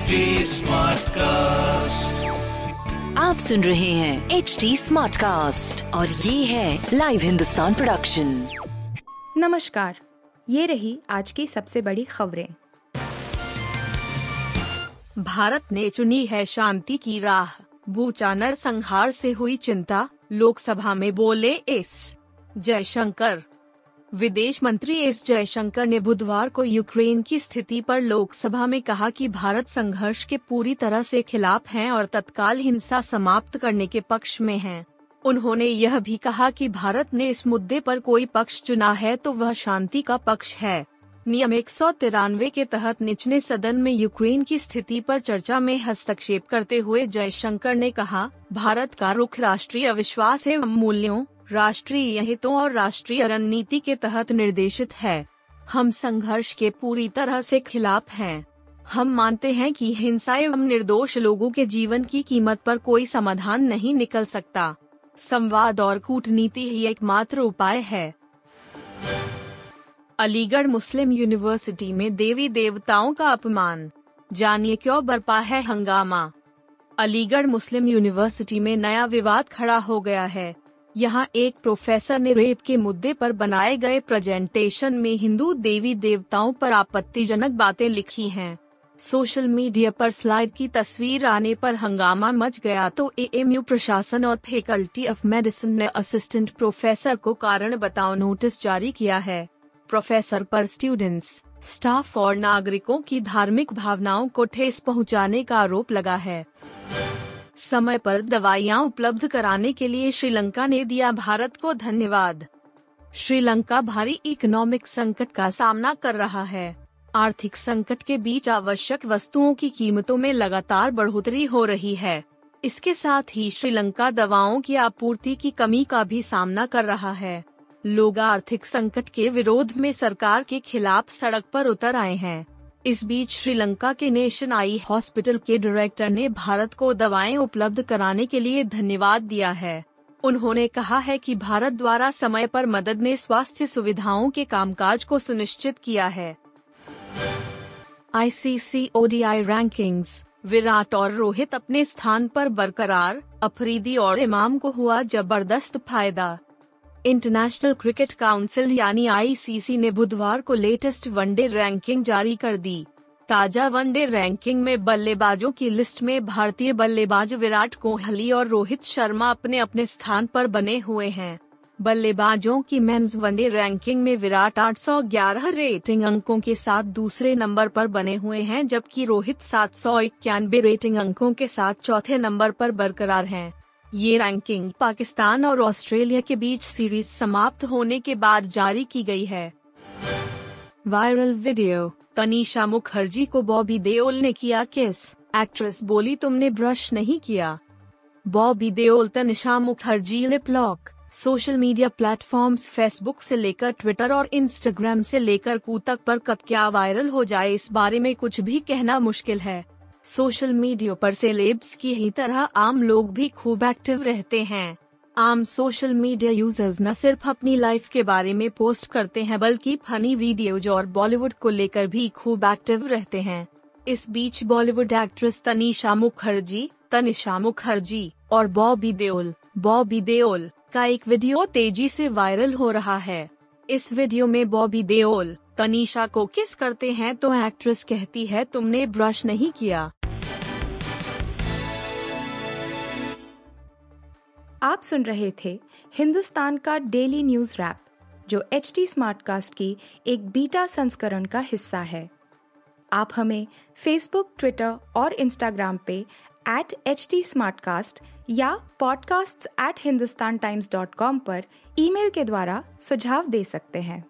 HD Smartcast. आप सुन रहे हैं एच डी स्मार्ट कास्ट और ये है लाइव हिंदुस्तान प्रोडक्शन नमस्कार ये रही आज की सबसे बड़ी खबरें। भारत ने चुनी है शांति की राह। बूचानर संहार से हुई चिंता लोकसभा में बोले एस जयशंकर विदेश मंत्री एस जयशंकर ने बुधवार को यूक्रेन की स्थिति पर लोकसभा में कहा कि भारत संघर्ष के पूरी तरह से खिलाफ है और तत्काल हिंसा समाप्त करने के पक्ष में है। उन्होंने यह भी कहा कि भारत ने इस मुद्दे पर कोई पक्ष चुना है तो वह शांति का पक्ष है। नियम एक सौ तिरानवे के तहत निचले सदन में यूक्रेन की स्थिति पर चर्चा में हस्तक्षेप करते हुए जयशंकर ने कहा, भारत का रुख राष्ट्रीय विश्वास एवं मूल्यों राष्ट्रीय हितों और राष्ट्रीय रणनीति के तहत निर्देशित है। हम संघर्ष के पूरी तरह से खिलाफ हैं। हम मानते हैं कि हिंसा एवं निर्दोष लोगों के जीवन की कीमत पर कोई समाधान नहीं निकल सकता। संवाद और कूटनीति ही एकमात्र उपाय है। अलीगढ़ मुस्लिम यूनिवर्सिटी में देवी देवताओं का अपमान। जानिए क्यों बरपा है हंगामा। अलीगढ़ मुस्लिम यूनिवर्सिटी में नया विवाद खड़ा हो गया है। यहाँ एक प्रोफेसर ने रेप के मुद्दे पर बनाए गए प्रेजेंटेशन में हिंदू देवी देवताओं पर आपत्तिजनक बातें लिखी हैं। सोशल मीडिया पर स्लाइड की तस्वीर आने पर हंगामा मच गया तो एएमयू प्रशासन और फैकल्टी ऑफ़ मेडिसिन ने असिस्टेंट प्रोफेसर को कारण बताओ नोटिस जारी किया है प्रोफेसर पर स्टूडेंट्स स्टाफ और नागरिकों की धार्मिक भावनाओं को ठेस पहुँचाने का आरोप लगा है समय पर दवाइयाँ उपलब्ध कराने के लिए श्रीलंका ने दिया भारत को धन्यवाद। श्रीलंका भारी इकोनॉमिक संकट का सामना कर रहा है। आर्थिक संकट के बीच आवश्यक वस्तुओं की कीमतों में लगातार बढ़ोतरी हो रही है। इसके साथ ही श्रीलंका दवाओं की आपूर्ति की कमी का भी सामना कर रहा है। लोग आर्थिक संकट के विरोध में सरकार के खिलाफ सड़क पर उतर आए हैं। इस बीच श्रीलंका के नेशन आई हॉस्पिटल के डायरेक्टर ने भारत को दवाएँ उपलब्ध कराने के लिए धन्यवाद दिया है। उन्होंने कहा है कि भारत द्वारा समय पर मदद ने स्वास्थ्य सुविधाओं के कामकाज को सुनिश्चित किया है। आईसीसी ओडीआई रैंकिंग्स विराट और रोहित अपने स्थान पर बरकरार, अफरीदी और इमाम को हुआ ज़बरदस्त फ़ायदा। इंटरनेशनल क्रिकेट काउंसिल यानी आईसीसी ने बुधवार को लेटेस्ट वनडे रैंकिंग जारी कर दी ताज़ा वनडे रैंकिंग में बल्लेबाजों की लिस्ट में भारतीय बल्लेबाज विराट कोहली और रोहित शर्मा अपने अपने स्थान पर बने हुए हैं बल्लेबाजों की मेंस वनडे रैंकिंग में विराट 811 रेटिंग अंकों के साथ दूसरे नंबर पर बने हुए हैं, जबकि रोहित सात सौ इक्यानवे रेटिंग अंकों के साथ चौथे नंबर पर बरकरार हैं। ये रैंकिंग पाकिस्तान और ऑस्ट्रेलिया के बीच सीरीज़ समाप्त होने के बाद जारी की गई है। वायरल वीडियो तनीषा मुखर्जी को बॉबी देओल ने किया किस एक्ट्रेस बोली, तुमने ब्रश नहीं किया। Bobby Deol Tanisha Mukherjee lip lock social media platforms Facebook से लेकर ट्विटर और इंस्टाग्राम से लेकर कू तक पर कब क्या वायरल हो जाए, इस बारे में कुछ भी कहना मुश्किल है। सोशल मीडिया पर सेलेब्स की ही तरह आम लोग भी खूब एक्टिव रहते हैं। आम सोशल मीडिया यूज़र्स न सिर्फ़ अपनी लाइफ के बारे में पोस्ट करते हैं, बल्कि फनी वीडियोज़ और बॉलीवुड को लेकर भी खूब एक्टिव रहते हैं। इस बीच बॉलीवुड एक्ट्रेस तनिषा मुखर्जी तनिषा मुखर्जी और बॉबी देओल बॉबी देओल का एक वीडियो तेज़ी से वायरल हो रहा है। इस वीडियो में बॉबी देओल तनीषा को किस करते हैं तो एक्ट्रेस कहती है, तुमने ब्रश नहीं किया। आप सुन रहे थे हिंदुस्तान का डेली न्यूज़ रैप, जो एच टी कास्ट की एक बीटा संस्करण का हिस्सा है। आप हमें फेसबुक ट्विटर और इंस्टाग्राम पे एट एच टी या podcasts@hindustantimes.com पर ईमेल के द्वारा सुझाव दे सकते हैं।